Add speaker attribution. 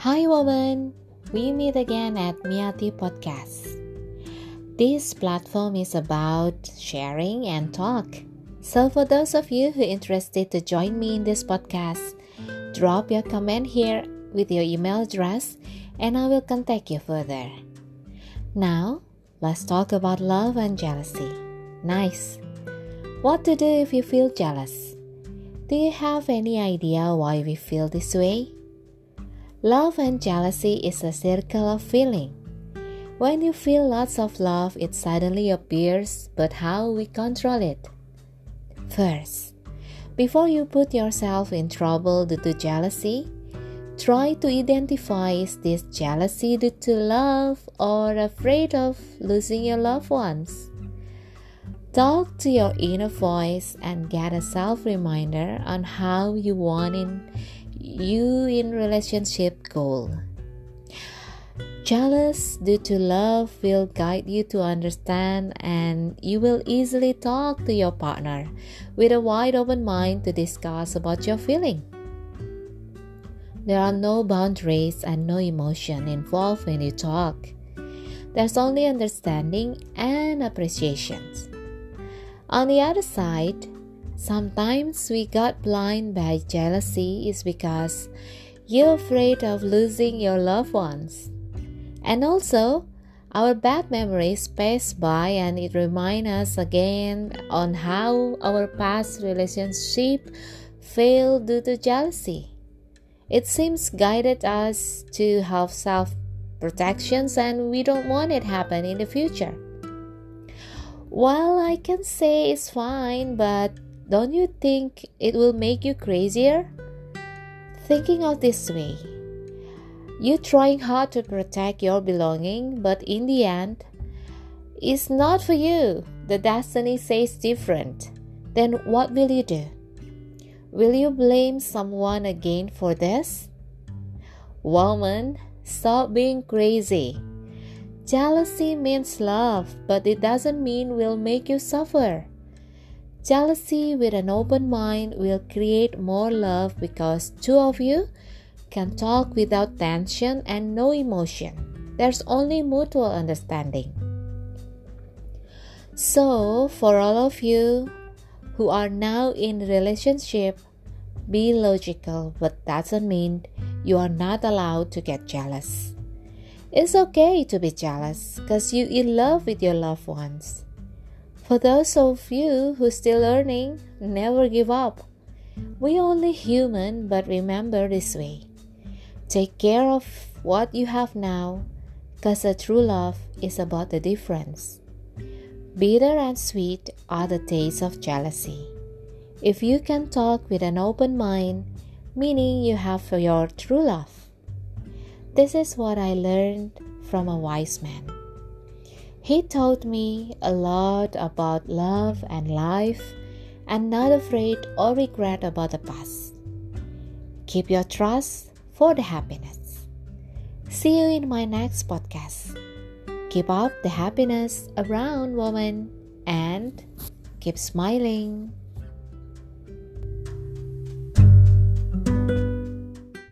Speaker 1: Hi, woman. We meet again at Miati Podcast. This platform is about sharing and talk. So, for those of you who are interested to join me in this podcast, drop your comment here with your email address and I will contact you further. Now, let's talk about love and jealousy. Nice. What to do if you feel jealous? Do you have any idea why we feel this way? Love and jealousy is a circle of feeling. When you feel lots of love, it suddenly appears, but how we control it? First, before you put yourself in trouble due to jealousy, try to identify is this jealousy due to love or afraid of losing your loved ones? Talk to your inner voice and get a self reminder on how you want in you in relationship goal. Jealous due to love will guide you to understand and you will easily talk to your partner with a wide open mind to discuss about your feeling. There are no boundaries and no emotion involved when you talk. There's only understanding and appreciation. On the other side, sometimes we got blind by jealousy is because you're afraid of losing your loved ones. And also, our bad memories pass by and it reminds us again on how our past relationship failed due to jealousy. It seems guided us to have self protections and we don't want it happen in the future. Well, I can say it's fine, but don't you think it will make you crazier? Thinking of this way, you trying hard to protect your belonging, but in the end, it's not for you. The destiny says different. Then what will you do? Will you blame someone again for this? Woman, stop being crazy. Jealousy means love, but it doesn't mean will make you suffer. Jealousy with an open mind will create more love because two of you can talk without tension and no emotion. There's only mutual understanding. So, for all of you who are now in relationship, be logical, but doesn't mean you are not allowed to get jealous. It's okay to be jealous because you in love with your loved ones. For those of you who still learning, never give up. We only human, but remember this way. Take care of what you have now, because a true love is about the difference. Bitter and sweet are the tastes of jealousy. If you can talk with an open mind, meaning you have your true love. This is what I learned from a wise man. He taught me a lot about love and life and not afraid or regret about the past. Keep your trust for the happiness. See you in my next podcast. Keep up the happiness around woman and keep smiling.